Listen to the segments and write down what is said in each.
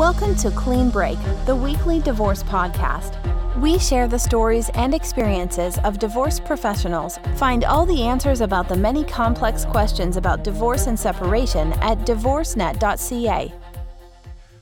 Welcome to Clean Break, the weekly divorce podcast. We share the stories and experiences of divorce professionals. Find all the answers about the many complex questions about divorce and separation at divorcenet.ca.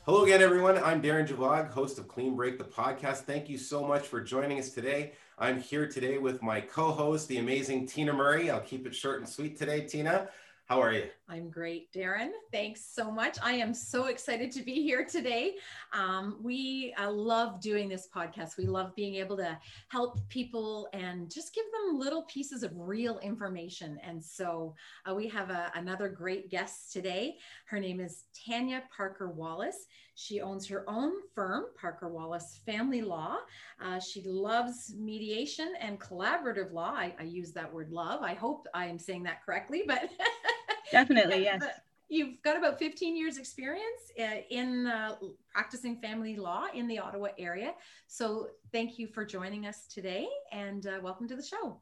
Hello again, everyone. I'm Darren Javog, host of Clean Break, the podcast. Thank you so much for joining us today. I'm here today with my co host, the amazing Tina Murray. I'll keep it short and sweet today, Tina. How are you? I'm great, Darren. Thanks so much. I am so excited to be here today. Um, we uh, love doing this podcast. We love being able to help people and just give them little pieces of real information. And so uh, we have a, another great guest today. Her name is Tanya Parker Wallace. She owns her own firm, Parker Wallace Family Law. Uh, she loves mediation and collaborative law. I, I use that word love. I hope I am saying that correctly, but definitely, yes. You've got about 15 years experience uh, in uh, practicing family law in the Ottawa area. So thank you for joining us today and uh, welcome to the show.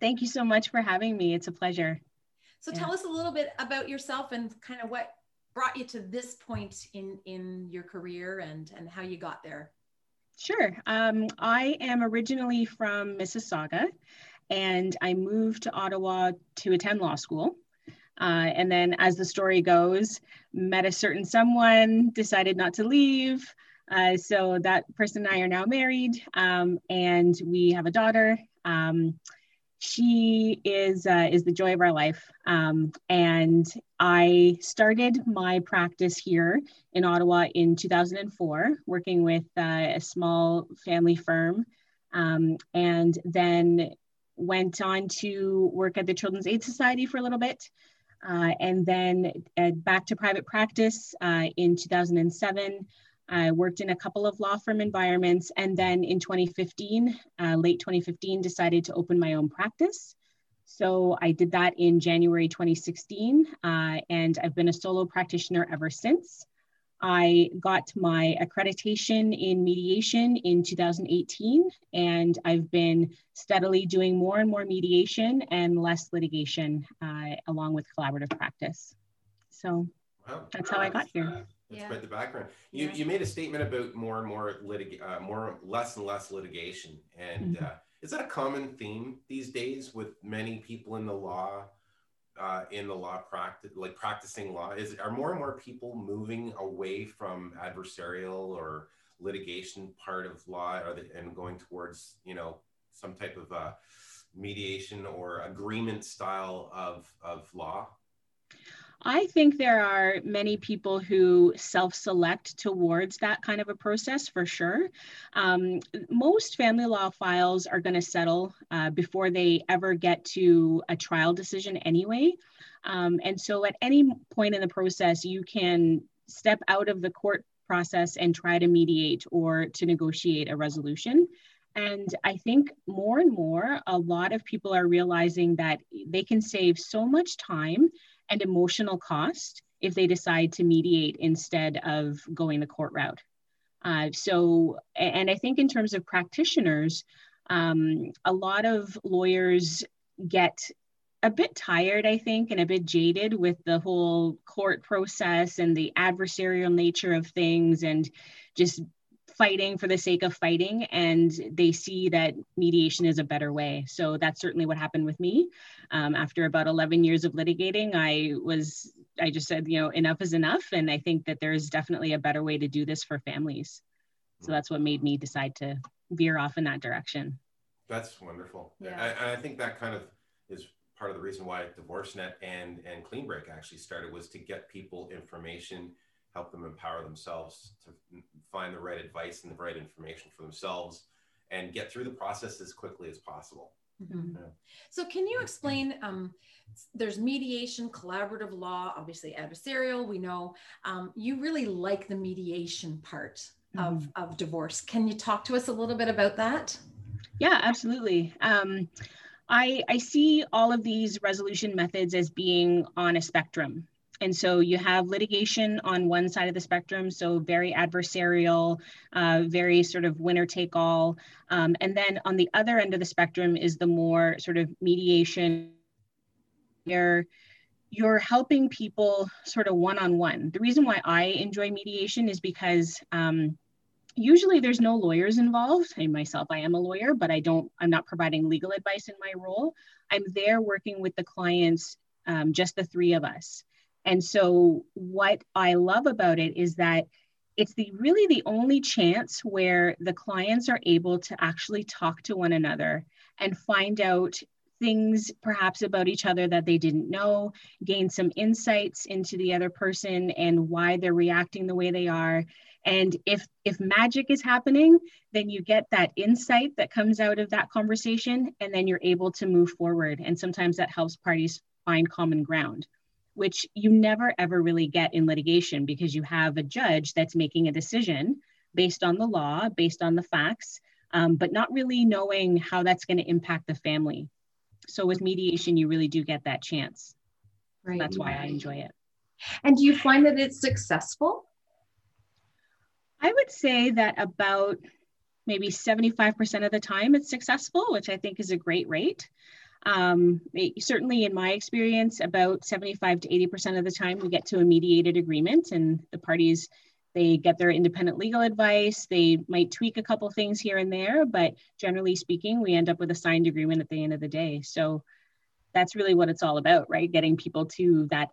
Thank you so much for having me. It's a pleasure. So yeah. tell us a little bit about yourself and kind of what brought you to this point in in your career and and how you got there. Sure. Um, I am originally from Mississauga, and I moved to Ottawa to attend law school. Uh, and then, as the story goes, met a certain someone, decided not to leave. Uh, so that person and I are now married, um, and we have a daughter. Um, she is uh, is the joy of our life, um, and I started my practice here in Ottawa in 2004, working with uh, a small family firm, um, and then went on to work at the Children's Aid Society for a little bit. Uh, and then uh, back to private practice uh, in 2007. I worked in a couple of law firm environments, and then in 2015, uh, late 2015, decided to open my own practice. So I did that in January 2016, uh, and I've been a solo practitioner ever since. I got my accreditation in mediation in 2018, and I've been steadily doing more and more mediation and less litigation uh, along with collaborative practice. So wow. that's how I got here. That's yeah. quite the background. You, yeah. you made a statement about more and more litig- uh, more less and less litigation, and mm-hmm. uh, is that a common theme these days with many people in the law, uh, in the law practice, like practicing law? Is are more and more people moving away from adversarial or litigation part of law, they, and going towards you know some type of uh, mediation or agreement style of of law? I think there are many people who self select towards that kind of a process for sure. Um, most family law files are going to settle uh, before they ever get to a trial decision anyway. Um, and so at any point in the process, you can step out of the court process and try to mediate or to negotiate a resolution. And I think more and more, a lot of people are realizing that they can save so much time and emotional cost if they decide to mediate instead of going the court route. Uh, so, and I think in terms of practitioners, um, a lot of lawyers get a bit tired, I think, and a bit jaded with the whole court process and the adversarial nature of things and just fighting for the sake of fighting and they see that mediation is a better way. So that's certainly what happened with me. Um, after about 11 years of litigating i was i just said you know enough is enough and i think that there's definitely a better way to do this for families. So that's what made me decide to veer off in that direction. That's wonderful. Yeah. I, I think that kind of is part of the reason why divorcenet and and clean break actually started was to get people information help them empower themselves to find the right advice and the right information for themselves and get through the process as quickly as possible. Mm-hmm. Yeah. So, can you explain? Um, there's mediation, collaborative law, obviously adversarial. We know um, you really like the mediation part mm-hmm. of, of divorce. Can you talk to us a little bit about that? Yeah, absolutely. Um, I, I see all of these resolution methods as being on a spectrum. And so you have litigation on one side of the spectrum, so very adversarial, uh, very sort of winner take all. Um, and then on the other end of the spectrum is the more sort of mediation, where you're helping people sort of one on one. The reason why I enjoy mediation is because um, usually there's no lawyers involved. I myself, I am a lawyer, but I don't, I'm not providing legal advice in my role. I'm there working with the clients, um, just the three of us. And so, what I love about it is that it's the really the only chance where the clients are able to actually talk to one another and find out things perhaps about each other that they didn't know, gain some insights into the other person and why they're reacting the way they are. And if if magic is happening, then you get that insight that comes out of that conversation and then you're able to move forward. And sometimes that helps parties find common ground which you never ever really get in litigation because you have a judge that's making a decision based on the law, based on the facts, um, but not really knowing how that's going to impact the family. So with mediation, you really do get that chance. Right. So that's why I enjoy it. And do you find that it's successful? I would say that about maybe 75% of the time it's successful, which I think is a great rate. Um, it, certainly, in my experience, about 75 to 80% of the time, we get to a mediated agreement, and the parties they get their independent legal advice. They might tweak a couple things here and there, but generally speaking, we end up with a signed agreement at the end of the day. So that's really what it's all about, right? Getting people to that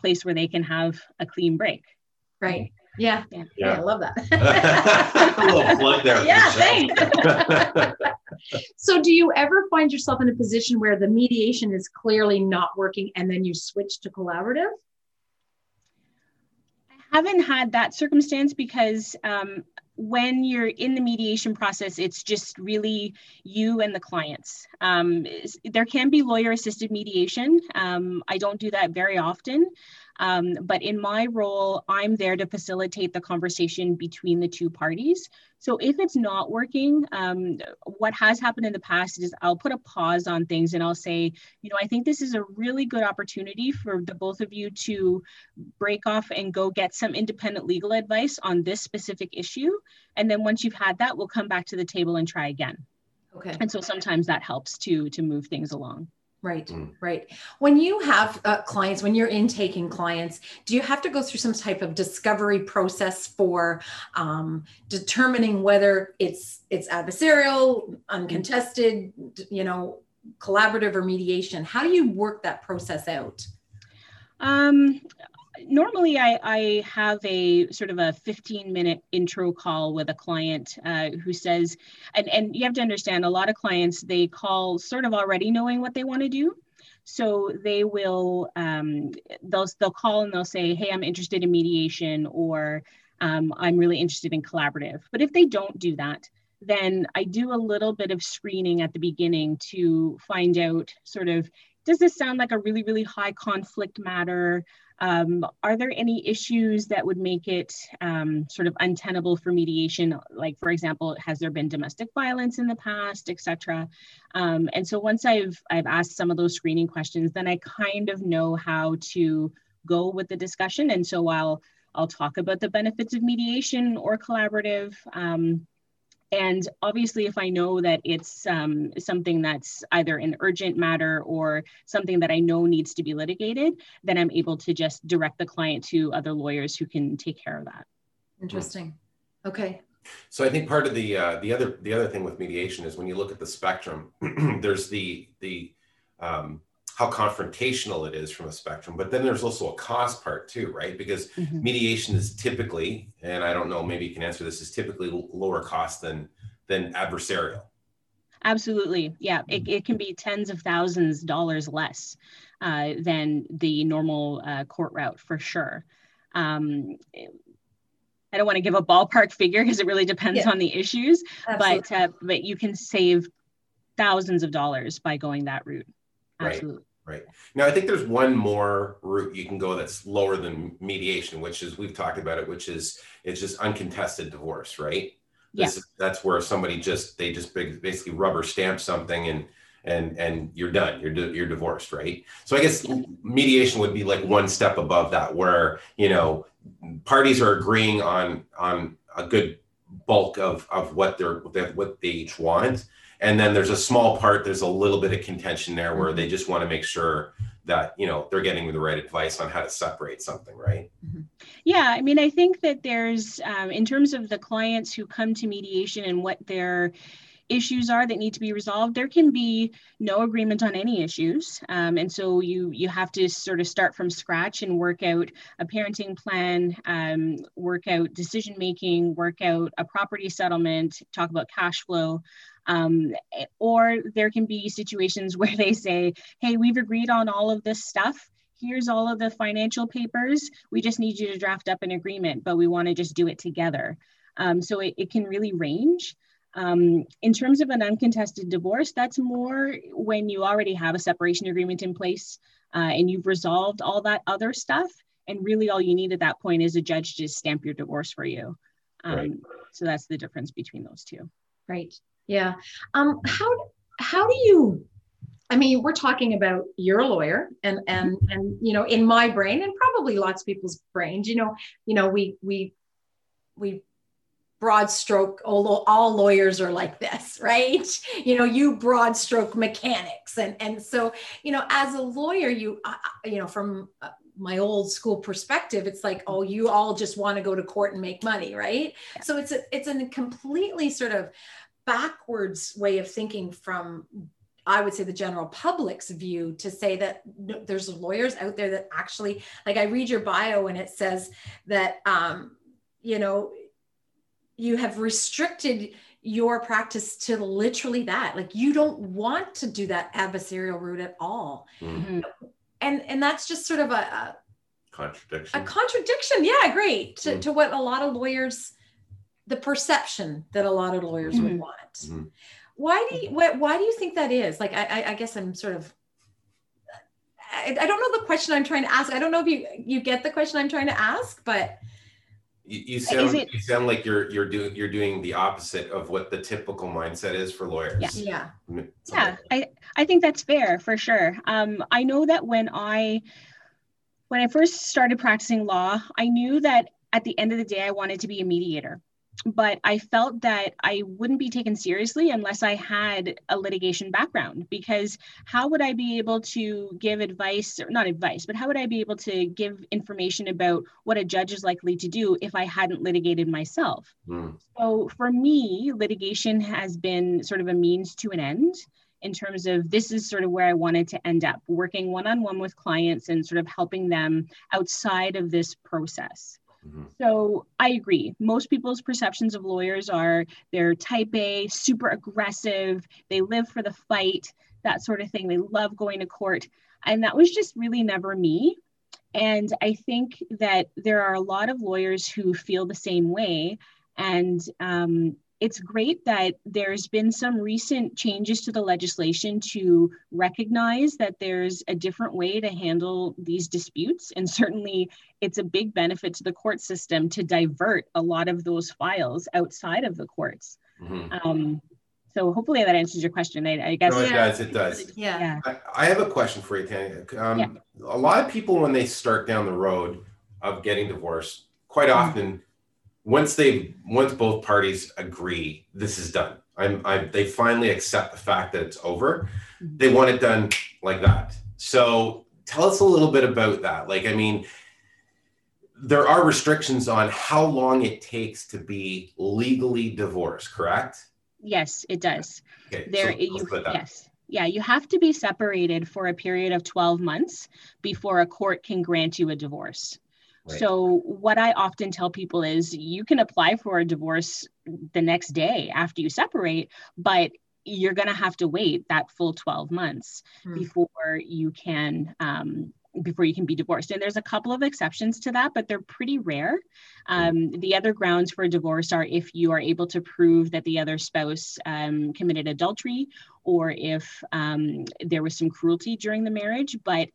place where they can have a clean break. Right. Yeah. Yeah. yeah. I love that. a little plug there. Yeah, thanks. so do you ever find yourself in a position where the mediation is clearly not working and then you switch to collaborative? I haven't had that circumstance because um, when you're in the mediation process, it's just really you and the clients. Um, there can be lawyer assisted mediation. Um, I don't do that very often. Um, but in my role, I'm there to facilitate the conversation between the two parties. So if it's not working, um, what has happened in the past is I'll put a pause on things and I'll say, you know, I think this is a really good opportunity for the both of you to break off and go get some independent legal advice on this specific issue. And then once you've had that, we'll come back to the table and try again. Okay. And so sometimes that helps to to move things along. Right, mm. right. When you have uh, clients, when you're intaking clients, do you have to go through some type of discovery process for um, determining whether it's it's adversarial, uncontested, you know, collaborative or mediation? How do you work that process out? Um, normally I, I, have a sort of a 15 minute intro call with a client uh, who says and, and you have to understand a lot of clients they call sort of already knowing what they want to do. So they will um, they'll, they'll call and they'll say hey i'm interested in mediation or um, i'm really interested in collaborative. But if they don't do that then i do a little bit of screening at the beginning to find out sort of does this sound like a really really high conflict matter um, are there any issues that would make it um, sort of untenable for mediation? Like, for example, has there been domestic violence in the past, etc. Um, and so once I've I've asked some of those screening questions, then I kind of know how to go with the discussion. And so I'll I'll talk about the benefits of mediation or collaborative. And obviously, if I know that it's um, something that's either an urgent matter or something that I know needs to be litigated, then I'm able to just direct the client to other lawyers who can take care of that. Interesting. Okay. So I think part of the uh, the other the other thing with mediation is when you look at the spectrum, there's the the um, how confrontational it is from a spectrum but then there's also a cost part too right because mm-hmm. mediation is typically and i don't know maybe you can answer this is typically lower cost than than adversarial absolutely yeah it, it can be tens of thousands dollars less uh, than the normal uh, court route for sure um, I don't want to give a ballpark figure because it really depends yeah. on the issues, Absolutely. but uh, but you can save thousands of dollars by going that route. Absolutely. Right. Right. Now, I think there's one more route you can go that's lower than mediation, which is we've talked about it, which is it's just uncontested divorce, right? Yes. Yeah. that's where somebody just they just basically rubber stamp something and and and you're done. You're you're divorced, right? So I guess mediation would be like one step above that, where you know parties are agreeing on on a good bulk of of what they're what they each want and then there's a small part there's a little bit of contention there where they just want to make sure that you know they're getting the right advice on how to separate something right? Mm-hmm. yeah i mean i think that there's um, in terms of the clients who come to mediation and what their issues are that need to be resolved there can be no agreement on any issues. Um, and so you you have to sort of start from scratch and work out a parenting plan um, work out decision making work out a property settlement talk about cash flow um, or there can be situations where they say hey we've agreed on all of this stuff here's all of the financial papers we just need you to draft up an agreement but we want to just do it together um, so it, it can really range um, in terms of an uncontested divorce, that's more when you already have a separation agreement in place uh, and you've resolved all that other stuff. And really, all you need at that point is a judge to stamp your divorce for you. Um, right. So that's the difference between those two. Right. Yeah. Um, how how do you? I mean, we're talking about you're a lawyer, and and and you know, in my brain, and probably lots of people's brains, you know, you know, we we we broad stroke all, all lawyers are like this right you know you broad stroke mechanics and and so you know as a lawyer you uh, you know from uh, my old school perspective it's like oh you all just want to go to court and make money right so it's a it's a completely sort of backwards way of thinking from I would say the general public's view to say that there's lawyers out there that actually like I read your bio and it says that um, you know you have restricted your practice to literally that. Like you don't want to do that adversarial route at all. Mm-hmm. and and that's just sort of a, a, contradiction. a contradiction. Yeah great. To, mm-hmm. to what a lot of lawyers the perception that a lot of lawyers mm-hmm. would want mm-hmm. why do you why, why do you think that is like I, I guess i'm sort of I, I don't know the question i'm trying to ask i don't know if you you get the question i'm trying to ask but you, you sound it, you sound like you're you're doing you're doing the opposite of what the typical mindset is for lawyers. Yeah. Yeah. yeah I, I think that's fair for sure. Um, I know that when I when I first started practicing law, I knew that at the end of the day I wanted to be a mediator but I felt that I wouldn't be taken seriously unless I had a litigation background. Because how would I be able to give advice, or not advice, but how would I be able to give information about what a judge is likely to do if I hadn't litigated myself? Mm. So for me, litigation has been sort of a means to an end in terms of this is sort of where I wanted to end up working one on one with clients and sort of helping them outside of this process. Mm-hmm. So I agree. Most people's perceptions of lawyers are they're type A, super aggressive, they live for the fight, that sort of thing. They love going to court. And that was just really never me. And I think that there are a lot of lawyers who feel the same way. And um, it's great that there's been some recent changes to the legislation to recognize that there's a different way to handle these disputes. And certainly it's a big benefit to the court system to divert a lot of those files outside of the courts. Mm-hmm. Um, so hopefully that answers your question. I, I guess. No, it yeah. does. It does. Yeah. I, I, have a question for you, Tanya. Um, yeah. A lot of people, when they start down the road of getting divorced, quite mm-hmm. often once they once both parties agree this is done. I'm i they finally accept the fact that it's over. Mm-hmm. they want it done like that. So tell us a little bit about that. Like i mean there are restrictions on how long it takes to be legally divorced correct? Yes it does. Okay, there so you yes. Yeah, you have to be separated for a period of 12 months before a court can grant you a divorce. So, what I often tell people is you can apply for a divorce the next day after you separate, but you're going to have to wait that full 12 months hmm. before you can um, before you can be divorced and there's a couple of exceptions to that but they're pretty rare hmm. um, the other grounds for a divorce are if you are able to prove that the other spouse um, committed adultery or if um, there was some cruelty during the marriage but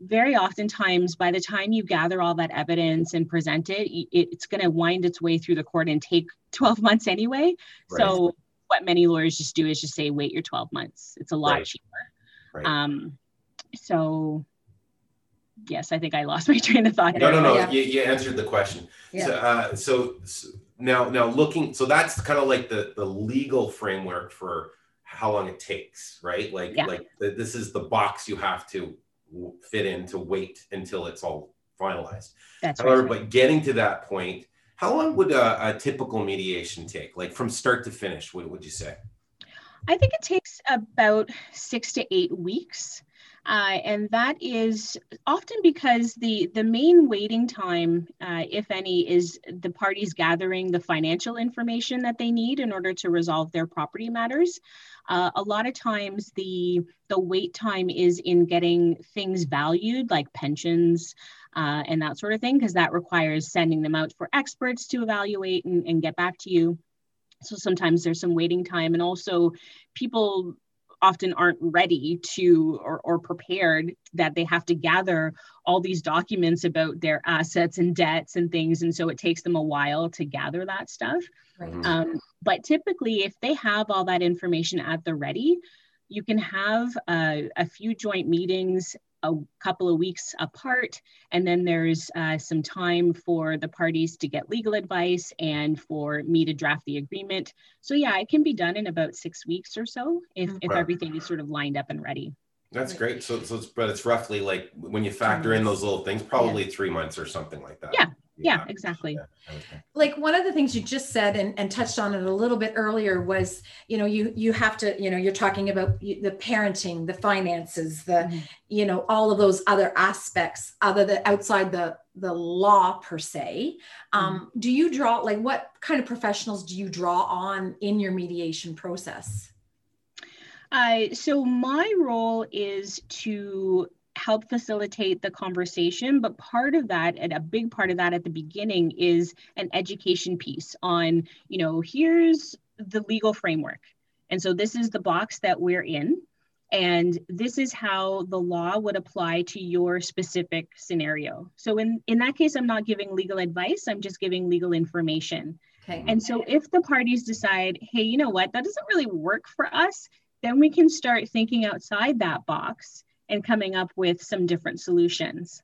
very oftentimes by the time you gather all that evidence and present it it's going to wind its way through the court and take 12 months anyway right. so what many lawyers just do is just say wait your 12 months it's a lot right. cheaper right. um so yes i think i lost my train of thought no no no yeah. you, you answered the question yeah. so, uh, so, so now now looking so that's kind of like the the legal framework for how long it takes right like yeah. like the, this is the box you have to fit in to wait until it's all finalized. That's However, right. but getting to that point, how long would a, a typical mediation take? Like from start to finish, what would you say? I think it takes about six to eight weeks. Uh, and that is often because the the main waiting time, uh, if any, is the parties gathering the financial information that they need in order to resolve their property matters. Uh, a lot of times, the the wait time is in getting things valued, like pensions uh, and that sort of thing, because that requires sending them out for experts to evaluate and, and get back to you. So sometimes there's some waiting time, and also people often aren't ready to or, or prepared that they have to gather all these documents about their assets and debts and things and so it takes them a while to gather that stuff Right. Mhm. um, but typically if they have all that information at the ready you can have a, a few joint meetings a couple of weeks apart and then there's uh, some time for the parties to get legal advice and for me to draft the agreement so yeah it can be done in about six weeks or so if, if everything is sort of lined up and ready That's great. So, so it's, but it's roughly like when you factor in those little things, probably three months or something like that. Yeah. Yeah exactly. Yeah, like one of the things you just said and, and touched on it a little bit earlier was you know you you have to you know you're talking about the parenting the finances the Mhm. you know all of those other aspects other than outside the the law per se. Um, do you draw like what kind of professionals do you draw on in your mediation process? Uh, so my role is to help facilitate the conversation, but part of that, and a big part of that at the beginning, is an education piece on, you know, here's the legal framework, and so this is the box that we're in. And this is how the law would apply to your specific scenario. So in, in that case, I'm not giving legal advice, I'm just giving legal information. okay And so if the parties decide, hey, you know what, that doesn't really work for us, then we can start thinking outside that box and coming up with some different solutions.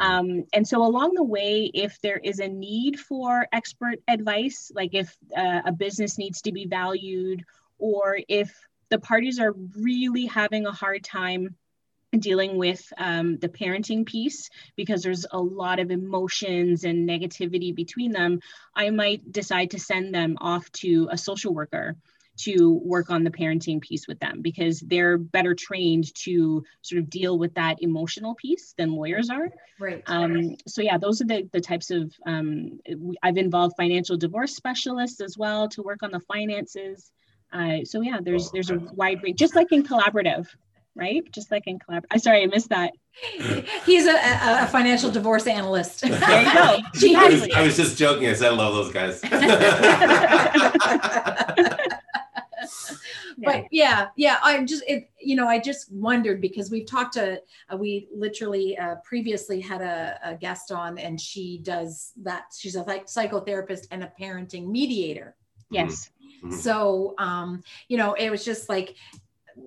Um, and so along the way, if there is a need for expert advice, like if uh, a business needs to be valued, or if the parties are really having a hard time dealing with um, the parenting piece because there's a lot of emotions and negativity between them, I might decide to send them off to a social worker to work on the parenting piece with them because they're better trained to sort of deal with that emotional piece than lawyers are. right Um, so yeah, those are the, the types of, um, I've involved financial divorce specialists as well to work on the finances. Uh, so yeah, there's, there's a wide range, just like in collaborative, right? Just like in collab. I'm sorry, I missed that. he's a, a, a financial divorce analyst There you go. I was, I was just joking. I said I love those guys. but yeah yeah i just it you know i just wondered because we've talked to uh, we literally uh, previously had a, a guest on and she does that she's a psych- psychotherapist and a parenting mediator Yes. Mhm. so um you know it was just like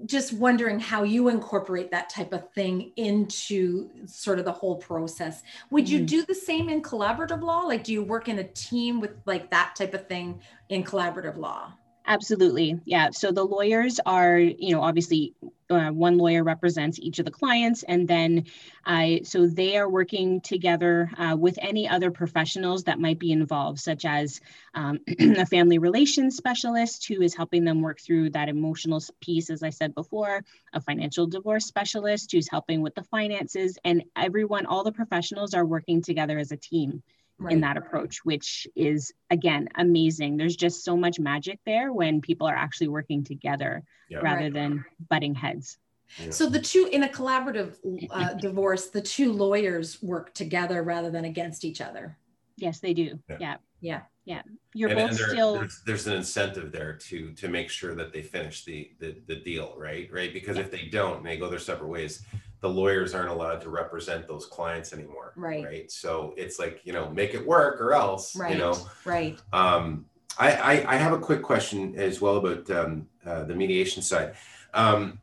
just wondering how you incorporate that type of thing into sort of the whole process would you Mhm. do the same in collaborative law like do you work in a team with like that type of thing in collaborative law Absolutely. Yeah. So the lawyers are, you know, obviously uh, one lawyer represents each of the clients, and then uh, so they are working together uh, with any other professionals that might be involved, such as um, a family relations specialist who is helping them work through that emotional piece, as I said before, a financial divorce specialist who's helping with the finances, and everyone, all the professionals are working together as a team in that approach, which is again amazing. There's just so much magic there when people are actually working together Yeah. rather Right. than butting heads. Yeah. So the two in a collaborative uh, divorce, the two lawyers work together rather than against each other. Yes, they do. Yeah. Yeah. Yeah. Yeah. You're and, both and there- still there's, there's an incentive there to to make sure that they finish the the, the deal right right because if they don't and they go their separate ways the lawyers aren't allowed to represent those clients anymore Right. right so it's like you know make it work or else Right. you know Right. um, I, I, I have a quick question as well about um, uh, the mediation side. Um,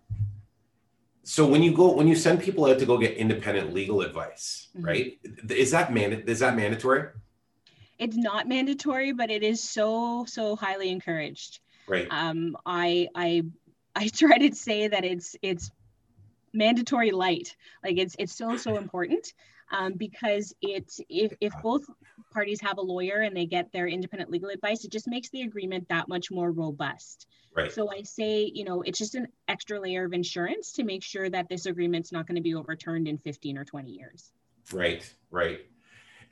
so when you go when you send people out to go get independent legal advice, Mhm. right? Is that manda- is that mandatory? it's not mandatory, but it is so, so highly encouraged. Right. Um, I I I try to say that it's it's mandatory light. Like it's it's so so important um, because it if if both parties have a lawyer and they get their independent legal advice, it just makes the agreement that much more robust. Right. So I say, you know, it's just an extra layer of insurance to make sure that this agreement's not going to be overturned in 15 or 20 years. Right, right.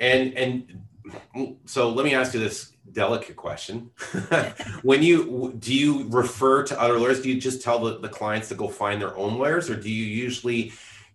And and so let me ask you this delicate question. when you do you refer to other lawyers, do you just tell the, the clients to go find their own lawyers or do you usually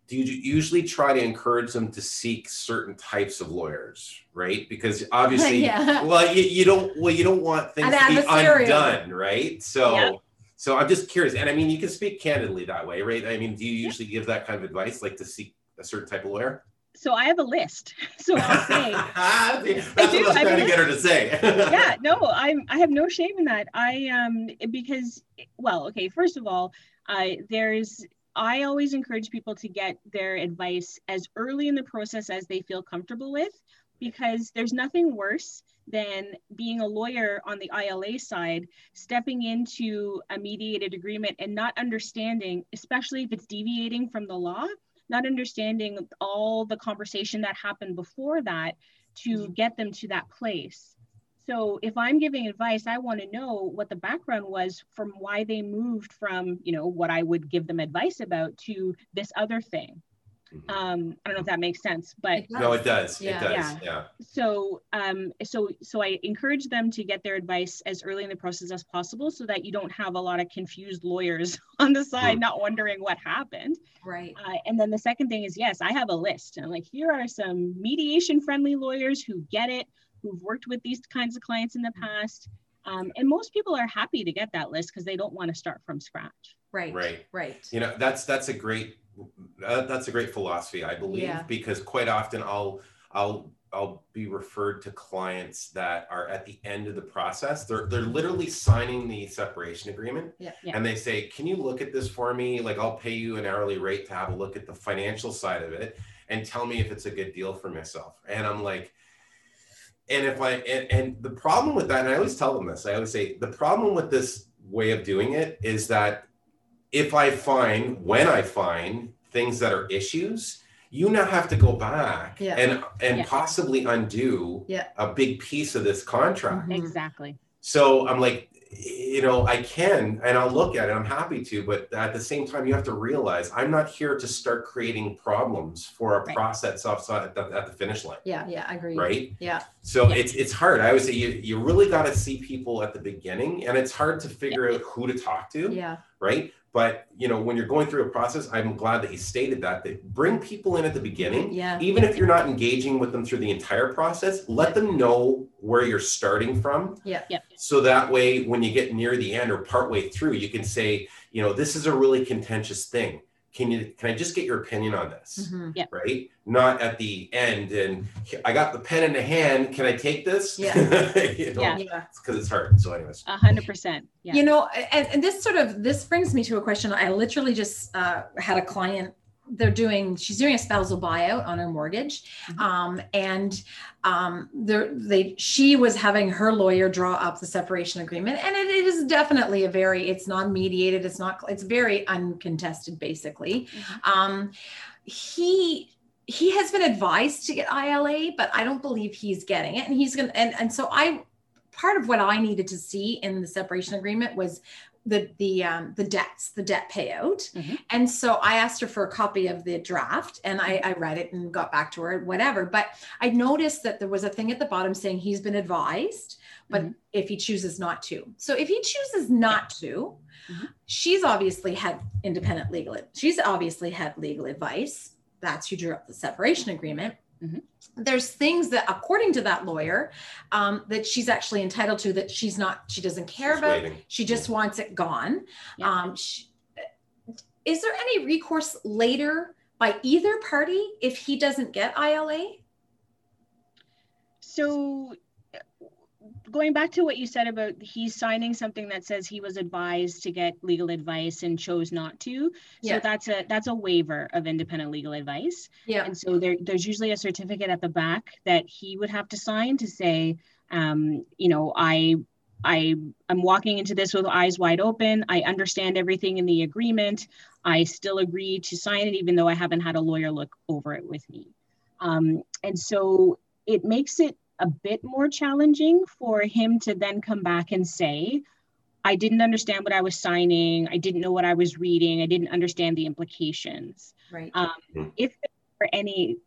do you usually try to encourage them to seek certain types of lawyers right because obviously yeah. well you, you don't well you don't want things An to be undone right so yeah. so i'm just curious and i mean you can speak candidly that way right i mean do you usually yeah. give that kind of advice like to seek a certain type of lawyer so I have a list. So I'll say that's I what I was trying to get her to say. yeah, no, I'm I have no shame in that. I um because well, okay, first of all, uh, there's I always encourage people to get their advice as early in the process as they feel comfortable with, because there's nothing worse than being a lawyer on the ILA side, stepping into a mediated agreement and not understanding, especially if it's deviating from the law, not understanding all the conversation that happened before that to mm-hmm. get them to that place. So if I'm giving advice, I want to know what the background was from why they moved from, you know, what I would give them advice about to this other thing. Mm-hmm. Um, I don't know if that makes sense, but it no, it does. Yeah. It does. Yeah. yeah. So, um, so, so I encourage them to get their advice as early in the process as possible, so that you don't have a lot of confused lawyers on the side, mm-hmm. not wondering what happened. Right. Uh, and then the second thing is, yes, I have a list, and like here are some mediation-friendly lawyers who get it, who've worked with these kinds of clients in the mm-hmm. past. Um, and most people are happy to get that list because they don't want to start from scratch. Right. Right. Right. You know, that's that's a great uh, that's a great philosophy, I believe, yeah. because quite often I'll I'll I'll be referred to clients that are at the end of the process. They're they're literally signing the separation agreement, yeah. Yeah. and they say, "Can you look at this for me? Like, I'll pay you an hourly rate to have a look at the financial side of it, and tell me if it's a good deal for myself." And I'm like, and if I and, and the problem with that, and I always tell them this, I always say the problem with this way of doing it is that if I find when I find things that are issues, you now have to go back yeah. and and yeah. possibly undo yeah. a big piece of this contract. Mm-hmm. Exactly. So I'm like, you know, I can and I'll look at it. I'm happy to, but at the same time, you have to realize I'm not here to start creating problems for a right. process outside at the, at the, finish line. Yeah, yeah, I agree. Right. Yeah. So yeah. it's it's hard. I would say you you really got to see people at the beginning, and it's hard to figure yeah. out who to talk to. Yeah. Right. But you know, when you're going through a process, I'm glad that you stated that. That bring people in at the beginning. Yeah. Even if you're not engaging with them through the entire process, let them know where you're starting from. Yeah. Yeah. So that way, when you get near the end or partway through, you can say, you know, this is a really contentious thing can you can i just get your opinion on this? Mm-hmm. yeah. right? Not at the end and i got the pen in the hand. Can i take this? Yeah. You know, yeah. Because it's hard. So anyways. A hundred percent. Yeah. You know and, and this sort of this brings me to a question. I literally just uh, had a client they're doing she's doing a spousal buyout on her mortgage. Mm-hmm. um, and um, they she was having her lawyer draw up the separation agreement. And it, it is definitely a very it's non-mediated it's not it's very uncontested basically. Mm-hmm. um, he he has been advised to get ILA but I don't believe he's getting it. And he's gonna and, and so I part of what I needed to see in the separation agreement was the the um, the debts, the debt payout. Mm-hmm. And so I asked her for a copy of the draft, and I, I read it and got back to her, whatever. But I noticed that there was a thing at the bottom saying he's been advised, but mm-hmm. if he chooses not to. So if he chooses not to, mm-hmm. she's obviously had independent legal. She's obviously had legal advice. That's who drew up the separation agreement. Mm-hmm. There's things that, according to that lawyer, um, that she's actually entitled to that she's not, she doesn't care she's about. Waiting. She just yeah. wants it gone. Yeah. Um, she, is there any recourse later by either party if he doesn't get ILA? So going back to what you said about he's signing something that says he was advised to get legal advice and chose not to yeah. so that's a that's a waiver of independent legal advice yeah and so there, there's usually a certificate at the back that he would have to sign to say um, you know i I am walking into this with eyes wide open. I understand everything in the agreement. I still agree to sign it, even though I haven't had a lawyer look over it with me. Um, and so it makes it a bit more challenging for him to then come back and say, I didn't understand what I was signing. I didn't know what I was reading. I didn't understand the implications. Right. Um, Mhm. if there are any,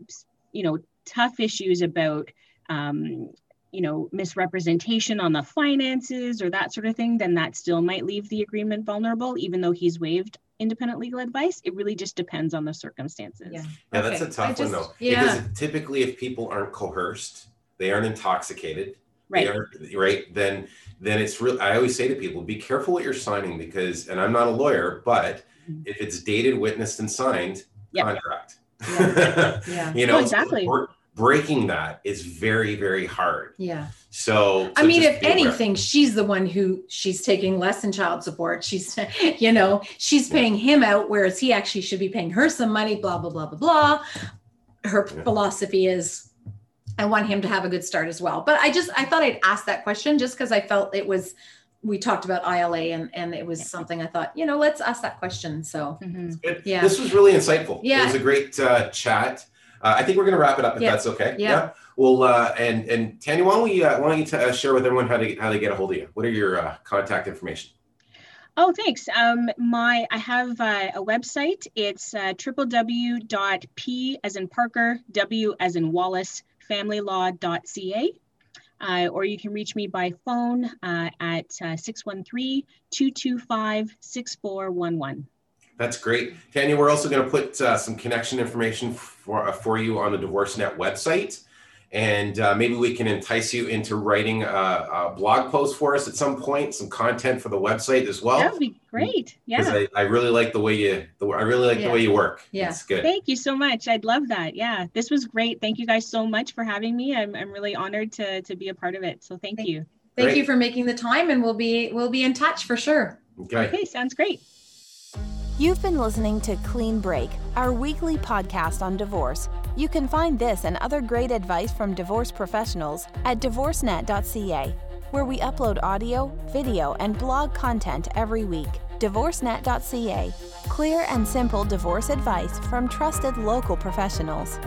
you know, tough issues about, um, you know, misrepresentation on the finances or that sort of thing, then that still might leave the agreement vulnerable, even though he's waived independent legal advice. It really just depends on the circumstances. Yeah. Yeah, that's a tough I one just- though. Yeah. Because typically if people aren't coerced, they aren't intoxicated, Right. right, then then it's real I always say to people, be careful what you're signing because and I'm not a lawyer, but Mhm. if it's dated, witnessed, and signed, Yep. contract. Yeah. you know, exactly. br- breaking that is very, very hard. Yeah. So, I mean, if aware. anything, she's the one who she's taking less in child support. She's, you know, she's paying him out, whereas he actually should be paying her some money, blah, blah, blah, blah, blah. Her Yeah. philosophy is I want him to have a good start as well. But I just I thought I'd ask that question just because I felt it was we talked about ILA and and it was something I thought, you know, let's ask that question. So Mhm. Yeah. This was really insightful. Yeah. It was a great uh, chat. Uh, I think we're going to wrap it up if Yeah. that's okay. Yeah. Well, uh, and and Tanya, why don't we uh, why don't you t- uh, share with everyone how to how to get a hold of you? What are your uh, contact information? Oh, thanks. Um, my I have uh, a website. It's uh, www.p as in Parker, W as in Wallace, familylaw.ca. Uh, or you can reach me by phone uh, at 613 225 6411. That's great, Tanya. We're also going to put uh, some connection information for uh, for you on the DivorceNet website, and uh, maybe we can entice you into writing a, a blog post for us at some point, some content for the website as well. That would be great. Yeah. I, I really like the way you the, I really like Yeah. the way you work. Yeah. It's good. Thank you so much. I'd love that. Yeah, this was great. Thank you guys so much for having me. I'm, I'm really honored to, to be a part of it. So thank Thank- you. thank Great. you for making the time and we'll be we'll be in touch for sure. Okay. Okay, sounds great. You've been listening to Clean Break, our weekly podcast on divorce. You can find this and other great advice from divorce professionals at divorcenet.ca, where we upload audio, video, and blog content every week. Divorcenet.ca, clear and simple divorce advice from trusted local professionals.